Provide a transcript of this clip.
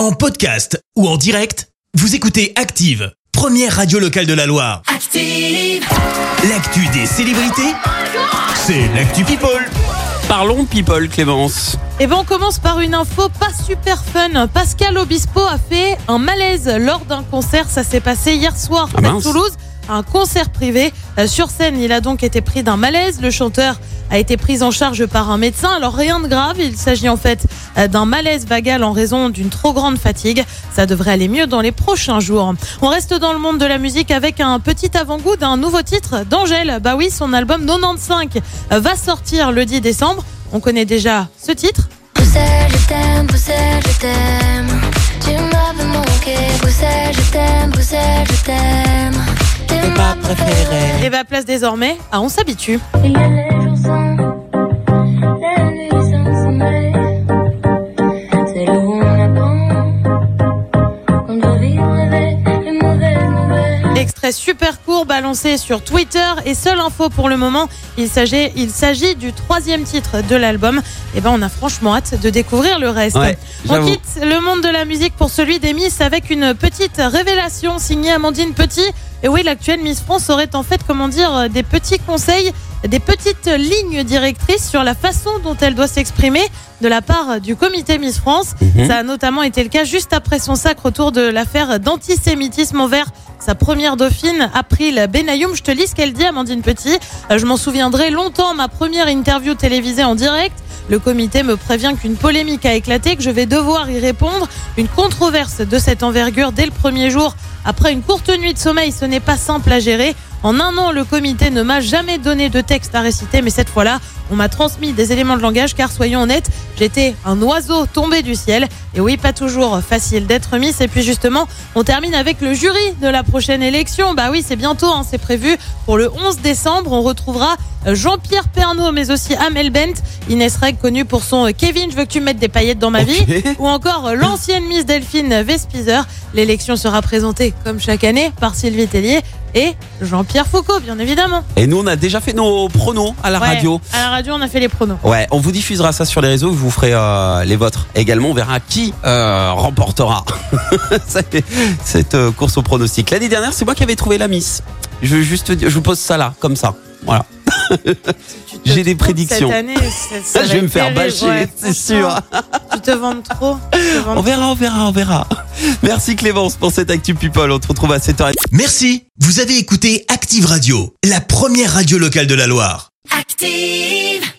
En podcast ou en direct, vous écoutez Active, première radio locale de la Loire. Active. L'actu des célébrités, c'est l'actu People. Parlons people, Clémence. Et ben on commence par une info pas super fun. Pascal Obispo a fait un malaise lors d'un concert. Ça s'est passé hier soir Ah à mince. Toulouse. Un concert privé. Euh, Sur scène, il a donc été pris d'un malaise. Le chanteur a été pris en charge par un médecin. Alors rien de grave. Il s'agit en fait euh, d'un malaise vagal en raison d'une trop grande fatigue. Ça devrait aller mieux dans les prochains jours. On reste dans le monde de la musique avec un petit avant-goût d'un nouveau titre d'Angèle. Bah oui, son album 95 euh, va sortir le 10 décembre. On connaît déjà ce titre. Préférée. Et bah place désormais à On s'habitue. Extrait super court sur Twitter et seule info pour le moment, il s'agit, il s'agit du troisième titre de l'album. Et ben on a franchement hâte de découvrir le reste. Ouais, on quitte le monde de la musique pour celui des Miss avec une petite révélation signée Amandine Petit. Et oui, l'actuelle Miss France aurait en fait, comment dire, des petits conseils, des petites lignes directrices sur la façon dont elle doit s'exprimer de la part du comité Miss France. Mhm. Ça a notamment été le cas juste après son sacre autour de l'affaire d'antisémitisme envers sa première dauphine, April Benayoum. Je te lis ce qu'elle dit, Amandine Petit. Euh, Je m'en souviendrai longtemps, ma première interview télévisée en direct. Le comité me prévient qu'une polémique a éclaté, que je vais devoir y répondre. Une controverse de cette envergure dès le premier jour. Après une courte nuit de sommeil, ce n'est pas simple à gérer. En un an, le comité ne m'a jamais donné de texte à réciter, mais cette fois-là, on m'a transmis des éléments de langage car, soyons honnêtes, j'étais un oiseau tombé du ciel. Et oui, pas toujours facile d'être Miss. Et puis justement, on termine avec le jury de la prochaine élection. Bah oui, c'est bientôt, hein, c'est prévu pour le 11 décembre. On retrouvera euh, Jean-Pierre Pernaud, mais aussi Amel Bent, Inès Reg, connue pour son euh, Kevin, je veux que tu me mettes des paillettes dans ma vie, ou encore euh, l'ancienne Miss Delphine Vespizer. L'élection sera présentée, comme chaque année, par Sylvie Tellier et Jean-Pierre Foucault, bien évidemment. Et nous, on a déjà fait nos pronos à la Ouais, radio. À la radio, on a fait les pronos. Ouais, on vous diffusera ça sur les réseaux, vous ferez euh, les vôtres. Également, on verra qui euh, remportera cette- euh, course au pronostic. L'année dernière, c'est moi qui avais trouvé la Miss. Je veux juste, je vous pose ça là, comme ça. Voilà. J'ai des prédictions. Cette année, ça je va vais me faire terrible, bâcher, ouais, c'est sûr. Tu te vends trop. tu te vends On verra, on verra, on verra. Merci Clémence pour cette Actu People. On te retrouve à 7h30. Merci, vous avez écouté Active Radio, la première radio locale de la Loire. Active.